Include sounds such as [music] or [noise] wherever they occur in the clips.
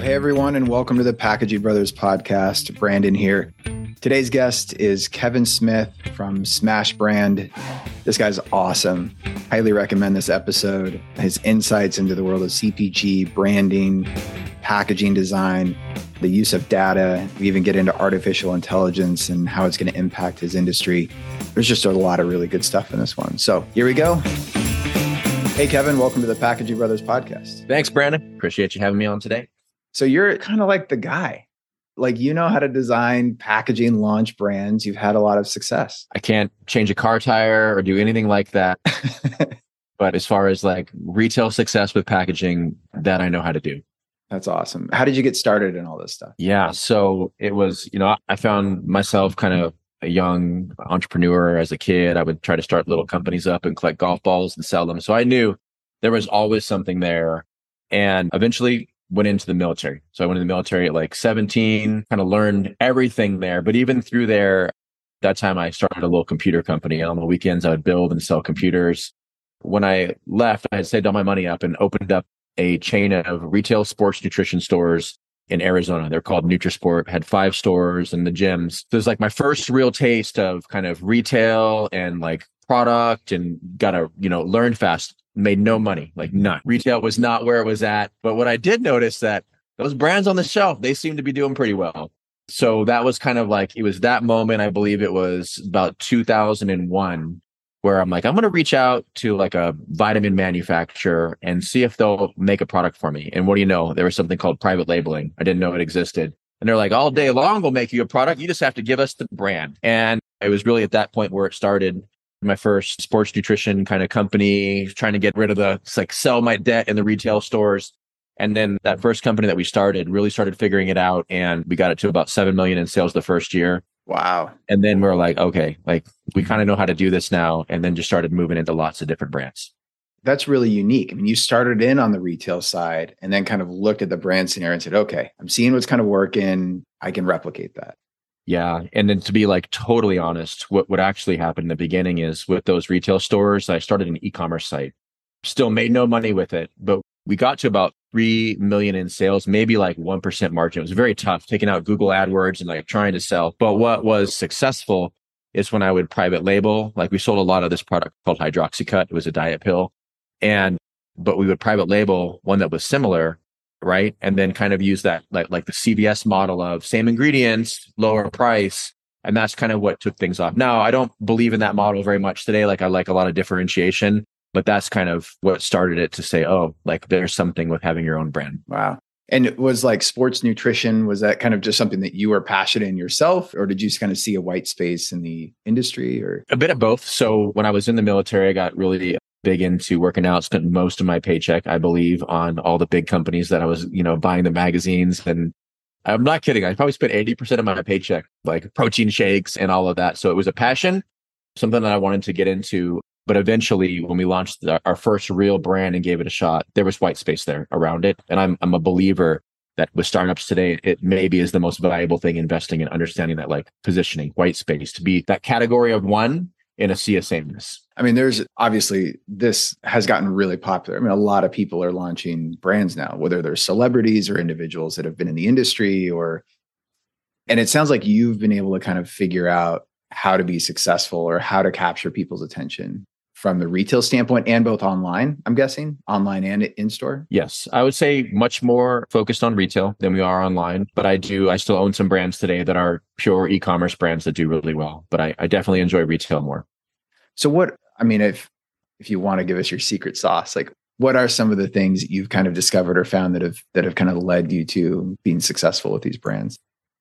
hey everyone, and welcome to the Packaging Brothers podcast. Brandon here. Today's guest is Kevin Smith from Smash Brand. This guy's awesome. Highly recommend this episode. His insights into the world of CPG, branding, packaging design, the use of data. We even get into artificial intelligence and how it's going to impact his industry. There's just a lot of really good stuff in this one. So here we go. Hey, Kevin, welcome to the Packaging Brothers podcast. Thanks, Brandon. Appreciate you having me on today. So you're kind of like the guy. Like you know how to design packaging, launch brands. You've had a lot of success. I can't change a car tire or do anything like that. [laughs] but as far as like retail success with packaging, that I know how to do. That's awesome. How did you get started in all this stuff? Yeah. So it was, you know, I found myself kind of a young entrepreneur as a kid. I would try to start little companies up and collect golf balls and sell them. So I knew there was always something there. And eventually went into the military. So I went in the military at like 17, kind of learned everything there. But even through there, that time I started a little computer company. And on the weekends, I would build and sell computers. When I left, I had saved all my money up and opened up a chain of retail sports nutrition stores in Arizona. They're called Nutrisport, had five stores and the gyms. So it was like my first real taste of kind of retail and like product and got to, you know, learn fast made no money, like none. Retail was not where it was at. But what I did notice that those brands on the shelf, they seem to be doing pretty well. So that was kind of like, it was that moment, I believe it was about 2001, where I'm like, I'm going to reach out to like a vitamin manufacturer and see if they'll make a product for me. And what do you know? There was something called private labeling. I didn't know it existed. And they're like, all day long, we'll make you a product. You just have to give us the brand. And it was really at that point where it started my first sports nutrition kind of company, trying to get rid of the like sell my debt in the retail stores. And then that first company that we started really started figuring it out and we got it to about 7 million in sales the first year. Wow. And then we are like, okay, like we kind of know how to do this now. And then just started moving into lots of different brands. That's really unique. I mean, you started in on the retail side and then kind of looked at the brand scenario and said, okay, I'm seeing what's kind of working. I can replicate that. Yeah. And then to be like totally honest, what, what actually happened in the beginning is with those retail stores, I started an e-commerce site, still made no money with it, but we got to about 3 million in sales, maybe like 1% margin. It was very tough taking out Google AdWords and like trying to sell. But what was successful is when I would private label, like we sold a lot of this product called Hydroxycut. It was a diet pill. And, but we would private label one that was similar right? And then kind of use that like like the CVS model of same ingredients, lower price. And that's kind of what took things off. Now, I don't believe in that model very much today. Like I like a lot of differentiation, but that's kind of what started it to say, oh, like there's something with having your own brand. Wow. And it was like sports nutrition, was that kind of just something that you were passionate in yourself, or did you just kind of see a white space in the industry or a bit of both? So when I was in the military, I got really big into working out, spent most of my paycheck, I believe, on all the big companies that I was, you know, buying the magazines. And I'm not kidding. I probably spent 80% of my paycheck, like protein shakes and all of that. So it was a passion, something that I wanted to get into. But eventually, when we launched our first real brand and gave it a shot, there was white space there around it. And I'm, I'm a believer that with startups today, it maybe is the most valuable thing investing in understanding that like positioning, white space to be that category of one in a sea of sameness. I mean, there's obviously this has gotten really popular. I mean, a lot of people are launching brands now, whether they're celebrities or individuals that have been in the industry or and it sounds like you've been able to kind of figure out how to be successful or how to capture people's attention from the retail standpoint and both online, I'm guessing, online and in store? Yes. I would say much more focused on retail than we are online, but I do, I still own some brands today that are pure e commerce brands that do really well, but I, I definitely enjoy retail more. So what I mean, if if you want to give us your secret sauce, like what are some of the things that you've kind of discovered or found that have that have kind of led you to being successful with these brands?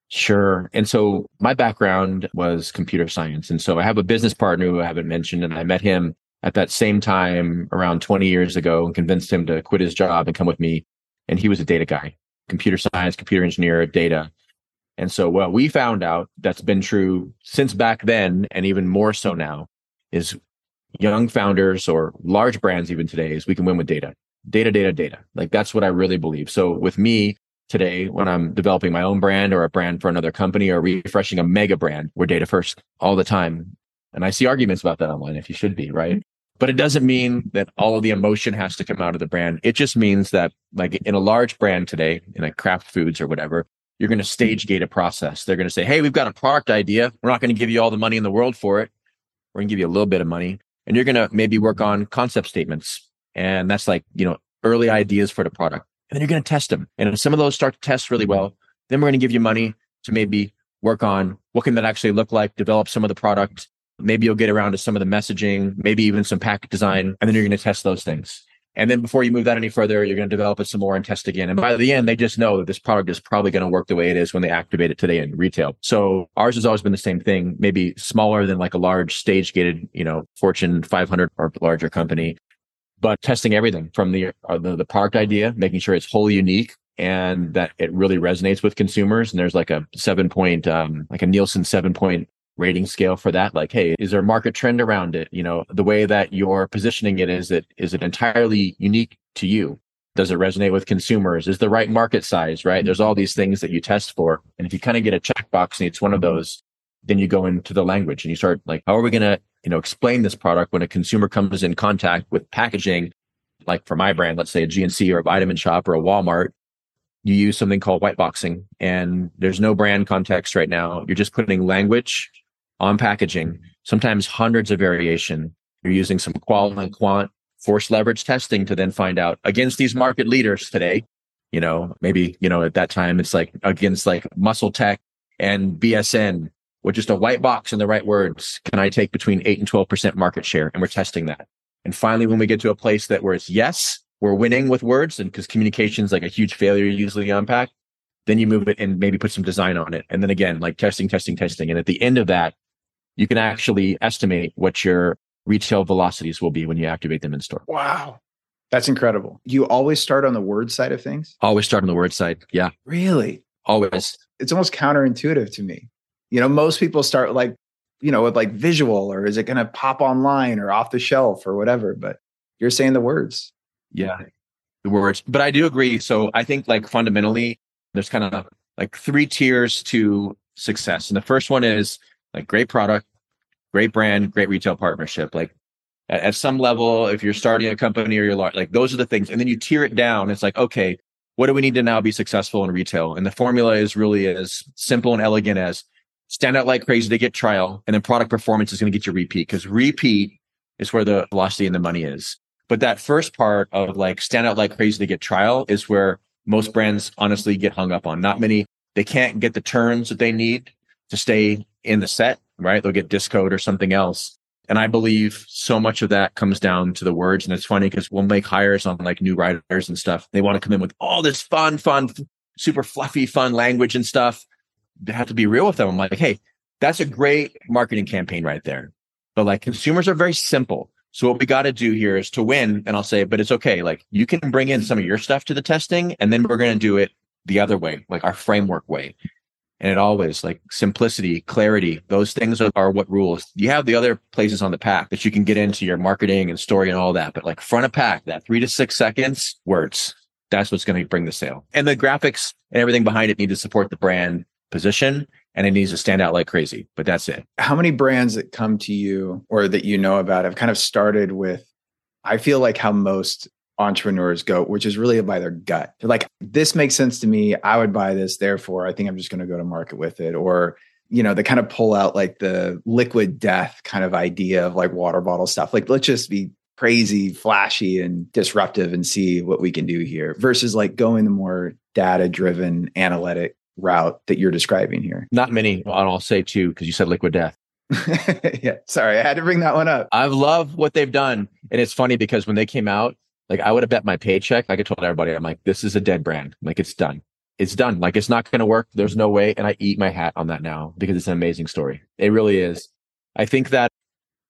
Sure. And so my background was computer science. And so I have a business partner who I haven't mentioned, and I met him at that same time around 20 years ago and convinced him to quit his job and come with me. And he was a data guy, computer science, computer engineer, data. And so what we found out that's been true since back then and even more so now is young founders or large brands even today is we can win with data data data data like that's what i really believe so with me today when i'm developing my own brand or a brand for another company or refreshing a mega brand we're data first all the time and i see arguments about that online if you should be right mm-hmm. But it doesn't mean that all of the emotion has to come out of the brand. It just means that like in a large brand today, in like Kraft Foods or whatever, you're going to stage gate a process. They're going to say, Hey, we've got a product idea. We're not going to give you all the money in the world for it. We're going to give you a little bit of money and you're going to maybe work on concept statements. And that's like, you know, early ideas for the product. And then you're going to test them. And if some of those start to test really well, then we're going to give you money to maybe work on what can that actually look like, develop some of the product, Maybe you'll get around to some of the messaging, maybe even some pack design, and then you're going to test those things. And then before you move that any further, you're going to develop it some more and test again. And by the end, they just know that this product is probably going to work the way it is when they activate it today in retail. So ours has always been the same thing, maybe smaller than like a large stage gated, you know, Fortune 500 or larger company, but testing everything from the, uh, the, the product idea, making sure it's wholly unique and that it really resonates with consumers. And there's like a seven point, um, like a Nielsen seven point rating scale for that like hey is there a market trend around it? You know the way that you're positioning it is it is it entirely unique to you? Does it resonate with consumers? Is the right market size right? There's all these things that you test for and if you kind of get a checkbox and it's one of those then you go into the language and you start like how are we going to you know explain this product when a consumer comes in contact with packaging? Like for my brand let's say a gnc or a vitamin shop or a walmart you use something called white boxing and there's no brand context right now. You're just putting language on packaging, sometimes hundreds of variation. You're using some qual and quant force leverage testing to then find out against these market leaders today. You know, maybe, you know, at that time it's like against like Muscle Tech and BSN with just a white box and the right words. Can I take between eight and 12% market share? And we're testing that. And finally, when we get to a place that where it's yes, we're winning with words and because communication is like a huge failure usually unpack, then you move it and maybe put some design on it. And then again, like testing, testing, testing. And at the end of that, you can actually estimate what your retail velocities will be when you activate them in store. Wow. That's incredible. You always start on the word side of things? Always start on the word side. Yeah. Really? Always. It's almost counterintuitive to me. You know, most people start like, you know, with like visual or is it going to pop online or off the shelf or whatever, but you're saying the words. Yeah. The words. But I do agree. So I think like fundamentally there's kind of like three tiers to success. And the first one is like great product, great brand, great retail partnership. Like at, at some level, if you're starting a company or you're large, like those are the things. And then you tier it down. It's like, okay, what do we need to now be successful in retail? And the formula is really as simple and elegant as stand out like crazy to get trial. And then product performance is going to get you repeat because repeat is where the velocity and the money is. But that first part of like stand out like crazy to get trial is where most brands honestly get hung up on. Not many, they can't get the turns that they need to stay in the set, right? They'll get discode or something else. And I believe so much of that comes down to the words. And it's funny because we'll make hires on like new writers and stuff. They want to come in with all this fun, fun, super fluffy, fun language and stuff. They have to be real with them. I'm like, hey, that's a great marketing campaign right there. But like consumers are very simple. So what we got to do here is to win. And I'll say, but it's okay. Like you can bring in some of your stuff to the testing and then we're going to do it the other way, like our framework way and it always like simplicity, clarity, those things are, are, what rules. You have the other places on the pack that you can get into your marketing and story and all that, but like front of pack, that three to six seconds, words. That's what's going to bring the sale. And the graphics and everything behind it need to support the brand position and it needs to stand out like crazy, but that's it. How many brands that come to you or that you know about have kind of started with I feel like how most entrepreneurs go, which is really by their gut. They're like, this makes sense to me. I would buy this. Therefore, I think I'm just going to go to market with it. Or, you know, they kind of pull out like the liquid death kind of idea of like water bottle stuff. Like, let's just be crazy, flashy, and disruptive and see what we can do here versus like going the more data driven analytic route that you're describing here. Not many. I'll say too, because you said liquid death. [laughs] yeah, sorry, I had to bring that one up. I love what they've done. And it's funny because when they came out, like I would have bet my paycheck. Like I told everybody, I'm like, this is a dead brand. Like it's done. It's done. Like it's not going to work. There's no way. And I eat my hat on that now because it's an amazing story. It really is. I think that,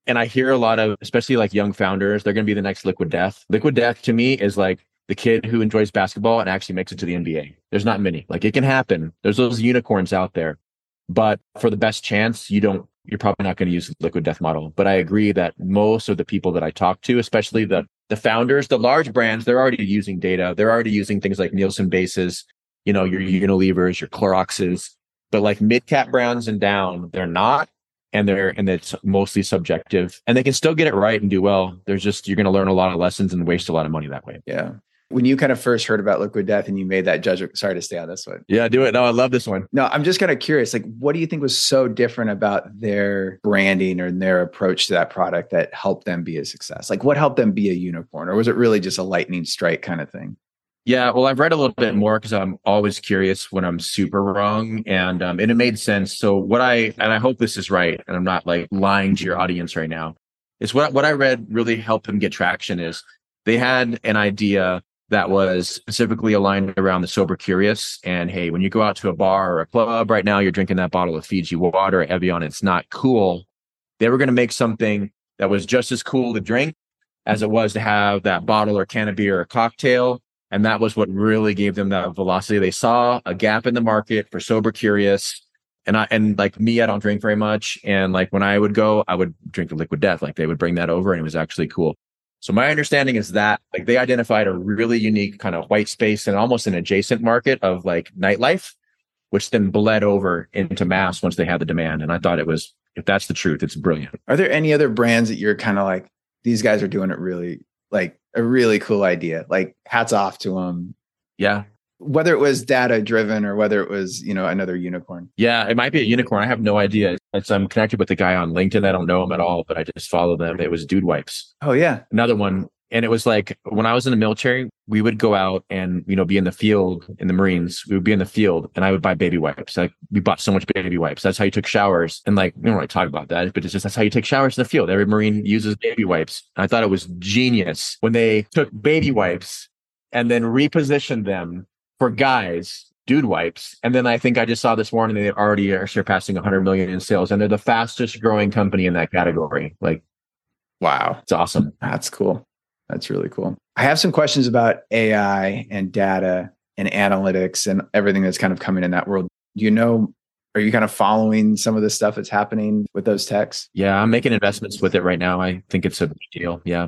and I hear a lot of, especially like young founders, they're going to be the next liquid death. Liquid death to me is like the kid who enjoys basketball and actually makes it to the NBA. There's not many. Like it can happen. There's those unicorns out there. But for the best chance, you don't, you're probably not going to use the liquid death model. But I agree that most of the people that I talk to, especially the the founders, the large brands, they're already using data. They're already using things like Nielsen bases, you know, your Unilevers, your Cloroxes, but like mid cap brands and down, they're not. and they're and it's mostly subjective and they can still get it right and do well. There's just you're going to learn a lot of lessons and waste a lot of money that way. Yeah. When you kind of first heard about liquid death and you made that judgment, sorry to stay on this one. Yeah, do it. No, I love this one. No, I'm just kind of curious. Like, what do you think was so different about their branding or their approach to that product that helped them be a success? Like, what helped them be a unicorn, or was it really just a lightning strike kind of thing? Yeah, well, I've read a little bit more because I'm always curious when I'm super wrong, and um, and it made sense. So what I and I hope this is right, and I'm not like lying to your audience right now. Is what what I read really helped them get traction. Is they had an idea that was specifically aligned around the sober curious. And hey, when you go out to a bar or a club right now, you're drinking that bottle of Fiji water, Evian, it's not cool. They were going to make something that was just as cool to drink as it was to have that bottle or can of beer or cocktail. And that was what really gave them that velocity. They saw a gap in the market for sober curious. And I, and like me, I don't drink very much. And like when I would go, I would drink the liquid death. Like they would bring that over and it was actually cool. So my understanding is that like they identified a really unique kind of white space and almost an adjacent market of like nightlife, which then bled over into mass once they had the demand. And I thought it was, if that's the truth, it's brilliant. Are there any other brands that you're kind of like, these guys are doing it really like a really cool idea? Like hats off to them. Yeah whether it was data driven or whether it was you know another unicorn. Yeah it might be a unicorn. I have no idea. It's, i'm connected with the guy on linkedin. I don't know him at all but i just follow them. It was dude wipes. Oh yeah. Another one. And it was like when i was in the military we would go out and you know be in the field in the marines. We would be in the field and i would buy baby wipes. Like we bought so much baby wipes. That's how you took showers. And like we don't really talk about that but it's just that's how you take showers in the field. Every marine uses baby wipes. And i thought it was genius when they took baby wipes and then repositioned them for guys, dude wipes. And then I think I just saw this morning they already are surpassing 100 million in sales, and they're the fastest growing company in that category. Like, wow, it's awesome. That's cool. That's really cool. I have some questions about AI and data and analytics and everything that's kind of coming in that world. Do you know are you kind of following some of the stuff that's happening with those techs? Yeah, I'm making investments with it right now. I think it's a big deal. Yeah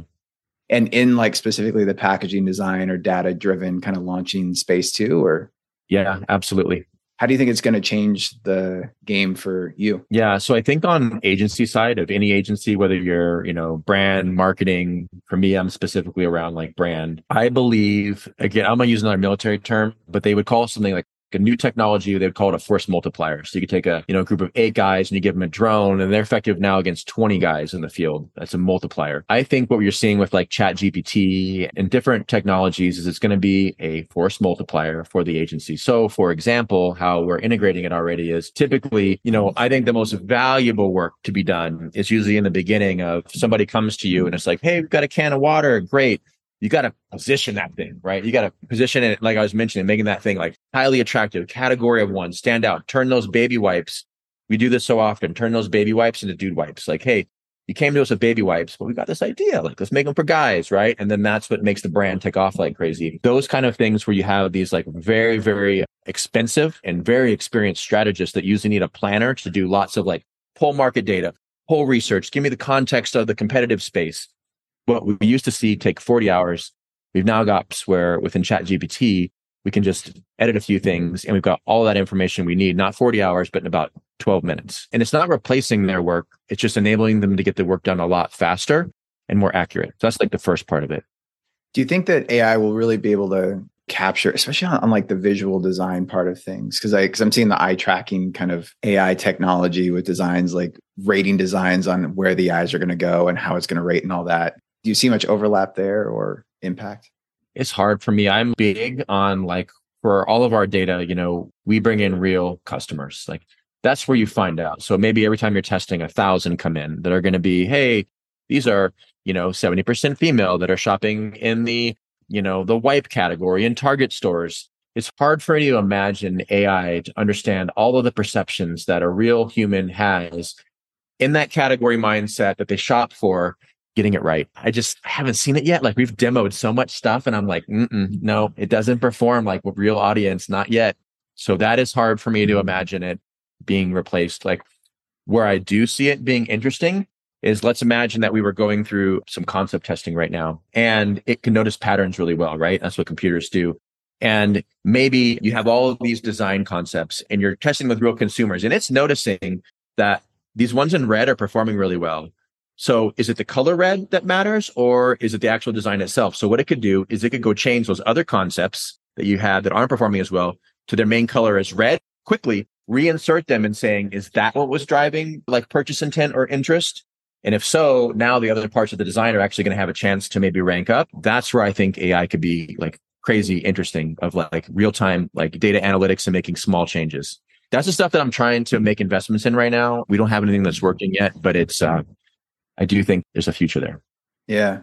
and in like specifically the packaging design or data driven kind of launching space too or? Yeah absolutely. How do you think it's going to change the game for you? Yeah so i think on agency side of any agency whether you're you know brand marketing for me i'm specifically around like brand. I believe again i'm going to use another military term but they would call something like a new technology they would call it a force multiplier. So you could take a you know group of eight guys and you give them a drone and they're effective now against 20 guys in the field. That's a multiplier. I think what you're seeing with like chat gpt and different technologies is it's going to be a force multiplier for the agency. So for example how we're integrating it already is typically you know i think the most valuable work to be done is usually in the beginning of somebody comes to you and it's like hey we've got a can of water. Great you got to position that thing, right? You got to position it, like I was mentioning, making that thing like highly attractive, category of one, stand out, turn those baby wipes. We do this so often, turn those baby wipes into dude wipes. Like, hey, you came to us with baby wipes, but we got this idea. Like, let's make them for guys, right? And then that's what makes the brand take off like crazy. Those kind of things where you have these like very, very expensive and very experienced strategists that usually need a planner to do lots of like pull market data, pull research, give me the context of the competitive space what we used to see take 40 hours, we've now got where within Chat GPT, we can just edit a few things and we've got all that information we need, not 40 hours, but in about 12 minutes. And it's not replacing their work. It's just enabling them to get the work done a lot faster and more accurate. So that's like the first part of it. Do you think that AI will really be able to capture, especially on, on like the visual design part of things? Because I because I'm seeing the eye tracking kind of AI technology with designs like rating designs on where the eyes are going to go and how it's going to rate and all that do you see much overlap there or impact? It's hard for me. I'm big on like for all of our data, you know, we bring in real customers. Like that's where you find out. So maybe every time you're testing a thousand come in that are going to be, hey, these are, you know, 70% female that are shopping in the, you know, the wipe category in Target stores. It's hard for you to imagine AI to understand all of the perceptions that a real human has in that category mindset that they shop for getting it right. I just haven't seen it yet. Like we've demoed so much stuff and I'm like, no, it doesn't perform like with real audience, not yet. So that is hard for me to mm-hmm. imagine it being replaced. Like where I do see it being interesting is let's imagine that we were going through some concept testing right now and it can notice patterns really well, right? That's what computers do. And maybe you have all of these design concepts and you're testing with real consumers and it's noticing that these ones in red are performing really well. So is it the color red that matters or is it the actual design itself? So what it could do is it could go change those other concepts that you had that aren't performing as well to their main color as red quickly, reinsert them and saying, is that what was driving like purchase intent or interest? And if so, now the other parts of the design are actually going to have a chance to maybe rank up. That's where I think AI could be like crazy interesting of like real time, like data analytics and making small changes. That's the stuff that I'm trying to make investments in right now. We don't have anything that's working yet, but it's, uh, I do think there's a future there. Yeah.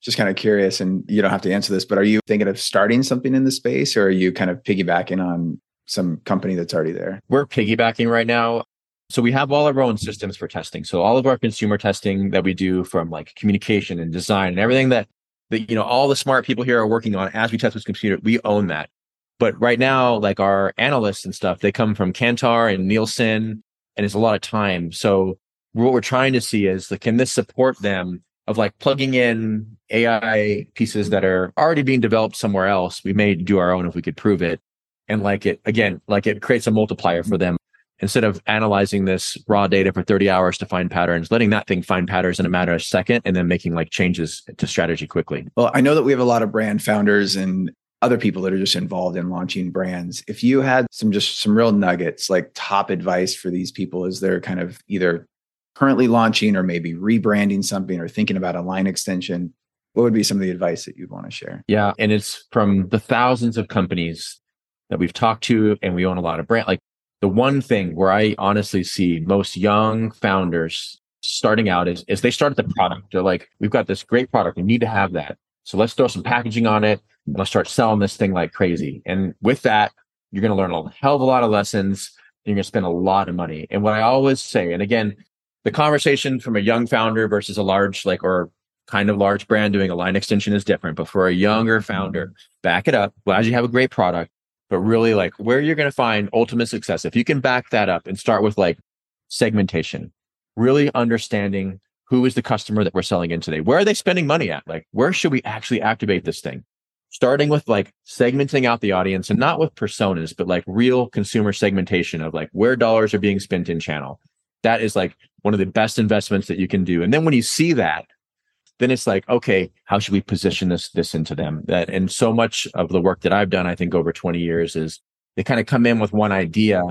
Just kind of curious, and you don't have to answer this, but are you thinking of starting something in the space or are you kind of piggybacking on some company that's already there? We're piggybacking right now. So we have all our own systems for testing. So all of our consumer testing that we do from like communication and design and everything that that you know all the smart people here are working on as we test this computer, we own that. But right now, like our analysts and stuff, they come from Kantar and Nielsen, and it's a lot of time. So what we're trying to see is like, can this support them of like plugging in AI pieces that are already being developed somewhere else? We may do our own if we could prove it. And like it again, like it creates a multiplier for them instead of analyzing this raw data for 30 hours to find patterns, letting that thing find patterns in a matter of a second and then making like changes to strategy quickly. Well, I know that we have a lot of brand founders and other people that are just involved in launching brands. If you had some just some real nuggets, like top advice for these people as they're kind of either currently launching or maybe rebranding something or thinking about a line extension, what would be some of the advice that you'd want to share? Yeah. And it's from the thousands of companies that we've talked to and we own a lot of brand. Like the one thing where I honestly see most young founders starting out is, is they start at the product. They're like, we've got this great product. We need to have that. So let's throw some packaging on it and let's start selling this thing like crazy. And with that, you're going to learn a hell of a lot of lessons. And you're going to spend a lot of money. And what I always say, and again, the conversation from a young founder versus a large, like, or kind of large brand doing a line extension is different. But for a younger mm-hmm. founder, back it up. As you have a great product, but really like where you're going to find ultimate success. If you can back that up and start with like segmentation, really understanding who is the customer that we're selling in today? Where are they spending money at? Like, where should we actually activate this thing? Starting with like segmenting out the audience and not with personas, but like real consumer segmentation of like where dollars are being spent in channel. That is like one of the best investments that you can do. And then when you see that, then it's like, okay, how should we position this this into them? That and so much of the work that I've done, I think over 20 years is they kind of come in with one idea.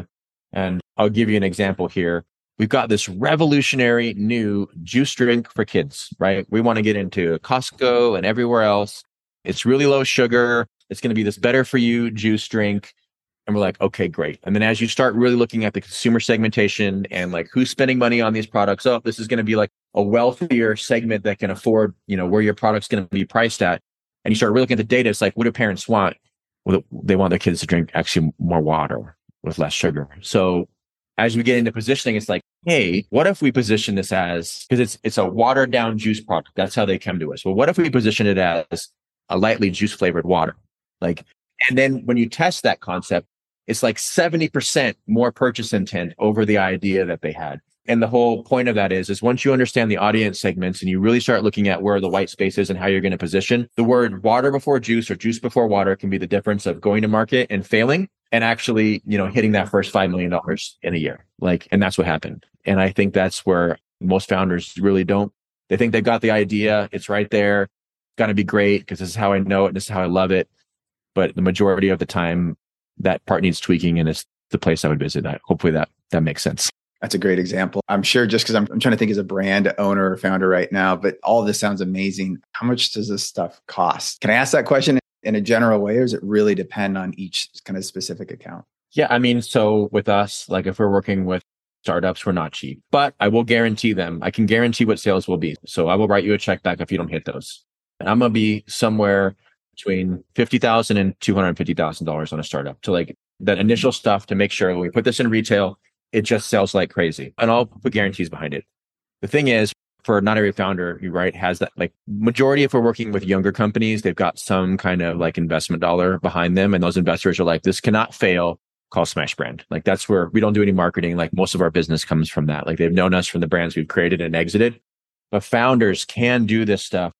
And I'll give you an example here. We've got this revolutionary new juice drink for kids, right? We want to get into Costco and everywhere else. It's really low sugar. It's going to be this better for you juice drink. And we're like, okay, great. And then as you start really looking at the consumer segmentation and like who's spending money on these products, oh, this is going to be like a wealthier segment that can afford, you know, where your product's going to be priced at. And you start really looking at the data. It's like, what do parents want? Well, they want their kids to drink actually more water with less sugar. So as we get into positioning, it's like, hey, what if we position this as because it's it's a watered down juice product. That's how they come to us. Well, what if we position it as a lightly juice flavored water? Like, and then when you test that concept, it's like 70% more purchase intent over the idea that they had. And the whole point of that is, is once you understand the audience segments and you really start looking at where the white space is and how you're going to position, the word water before juice or juice before water can be the difference of going to market and failing and actually, you know, hitting that first $5 million in a year. Like, and that's what happened. And I think that's where most founders really don't, they think they've got the idea. It's right there. Got to be great because this is how I know it. This is how I love it. But the majority of the time, that part needs tweaking and it's the place I would visit. I, hopefully that that makes sense. That's a great example. I'm sure just because I'm, I'm trying to think as a brand owner or founder right now, but all of this sounds amazing. How much does this stuff cost? Can I ask that question in a general way, or does it really depend on each kind of specific account? Yeah, I mean, so with us, like if we're working with startups, we're not cheap, but I will guarantee them. I can guarantee what sales will be. So I will write you a check back if you don't hit those. And I'm gonna be somewhere between $50,000 and $250,000 on a startup to like that initial stuff to make sure when we put this in retail, it just sells like crazy. And I'll put guarantees behind it. The thing is, for not every founder, you right, has that like majority if we're working with younger companies, they've got some kind of like investment dollar behind them. And those investors are like, this cannot fail. Call Smash Brand. Like that's where we don't do any marketing. Like most of our business comes from that. Like they've known us from the brands we've created and exited. But founders can do this stuff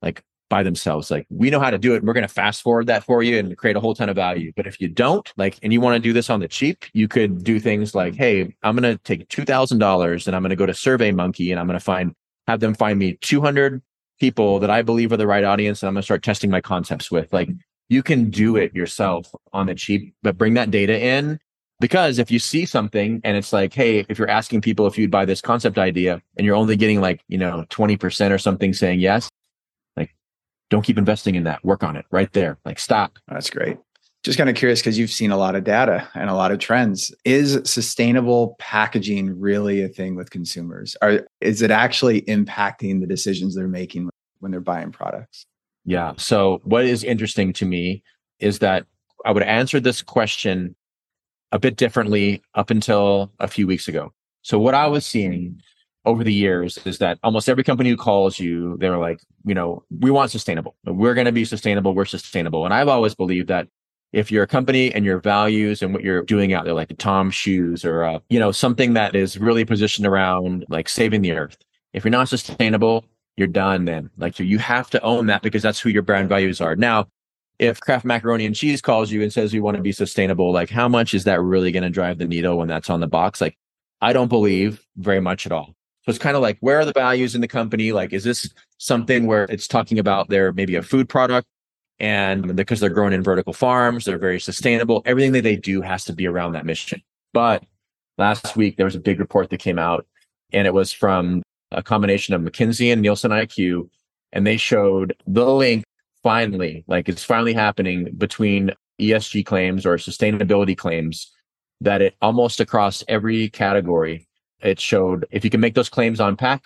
like by themselves. Like we know how to do it. We're going to fast forward that for you and create a whole ton of value. But if you don't like, and you want to do this on the cheap, you could do things like, Hey, I'm going to take $2,000 and I'm going to go to survey monkey and I'm going to find, have them find me 200 people that I believe are the right audience. And I'm going to start testing my concepts with like, you can do it yourself on the cheap, but bring that data in because if you see something and it's like, hey, if you're asking people if you'd buy this concept idea and you're only getting like, you know, 20% or something saying yes, don't keep investing in that. Work on it right there. Like stop. That's great. Just kind of curious because you've seen a lot of data and a lot of trends. Is sustainable packaging really a thing with consumers? Are is it actually impacting the decisions they're making when they're buying products? Yeah. So what is interesting to me is that I would answer this question a bit differently up until a few weeks ago. So what I was seeing over the years is that almost every company who calls you, they're like, you know, we want sustainable. We're going to be sustainable. We're sustainable. And I've always believed that if you're a company and your values and what you're doing out there, like the Tom shoes or, uh, you know, something that is really positioned around like saving the earth. If you're not sustainable, you're done then. Like you have to own that because that's who your brand values are. Now, if Kraft Macaroni and Cheese calls you and says we want to be sustainable, like how much is that really going to drive the needle when that's on the box? Like, I don't believe very much at all. So it's kind of like, where are the values in the company? Like, is this something where it's talking about their maybe a food product and because they're grown in vertical farms, they're very sustainable. Everything that they do has to be around that mission. But last week, there was a big report that came out and it was from a combination of McKinsey and Nielsen IQ. And they showed the link finally, like it's finally happening between ESG claims or sustainability claims that it almost across every category, it showed if you can make those claims on pack,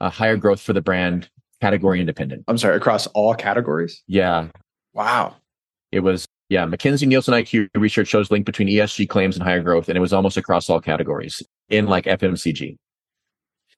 a higher growth for the brand, category independent. I'm sorry, across all categories? Yeah. Wow. It was, yeah, McKinsey Nielsen IQ research shows link between ESG claims and higher growth, and it was almost across all categories in like FMCG.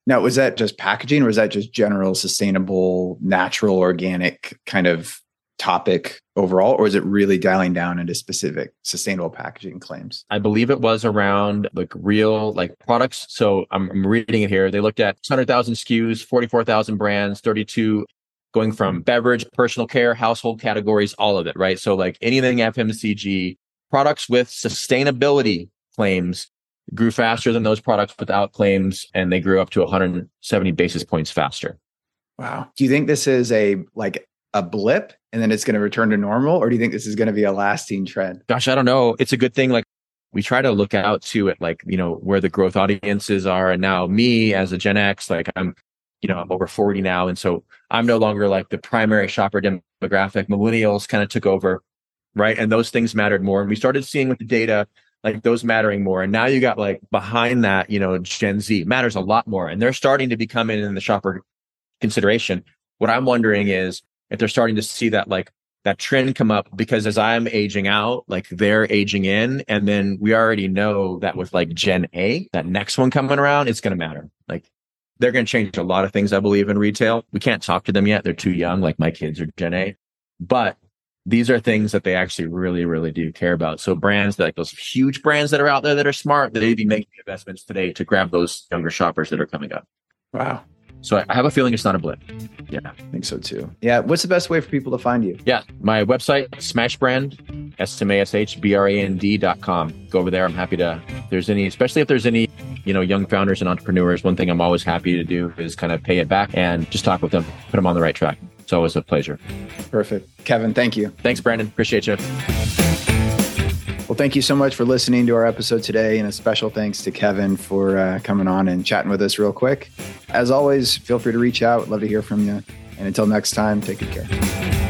Now, was that just packaging or was that just general sustainable, natural, organic kind of topic overall? Or is it really dialing down into specific sustainable packaging claims? I believe it was around like real like products. So I'm, I'm reading it here. They looked at 100,000 SKUs, 44,000 brands, 32 going from beverage, personal care, household categories, all of it, right? So like anything FMCG products with sustainability claims grew faster than those products without claims and they grew up to 170 basis points faster. Wow. Do you think this is a like a blip and then it's going to return to normal or do you think this is going to be a lasting trend? Gosh, I don't know. It's a good thing like we try to look out to it like, you know, where the growth audiences are and now me as a Gen X like I'm you know, I'm over 40 now and so I'm no longer like the primary shopper demographic. Millennials kind of took over, right? And those things mattered more and we started seeing with the data like those mattering more. And now you got like behind that, you know, Gen Z matters a lot more. And they're starting to become in, in the shopper consideration. What I'm wondering is if they're starting to see that like that trend come up because as I'm aging out, like they're aging in. And then we already know that with like Gen A, that next one coming around, it's going to matter. Like they're going to change a lot of things, I believe, in retail. We can't talk to them yet. They're too young, like my kids are Gen A. But these are things that they actually really, really do care about. So brands like those huge brands that are out there that are smart, they'd be making investments today to grab those younger shoppers that are coming up. Wow. So I have a feeling it's not a blip. Yeah. I think so too. Yeah. What's the best way for people to find you? Yeah. My website, Smash Brand, S-M-A-S-H-B-R-A-N-D dot com. Go over there. I'm happy to, if there's any, especially if there's any, you know, young founders and entrepreneurs, one thing I'm always happy to do is kind of pay it back and just talk with them, put them on the right track. It's always a pleasure. Perfect. Kevin, thank you. Thanks, Brandon. Appreciate you. Well, thank you so much for listening to our episode today. And a special thanks to Kevin for uh, coming on and chatting with us real quick. As always, feel free to reach out. Love to hear from you. And until next time, take good care.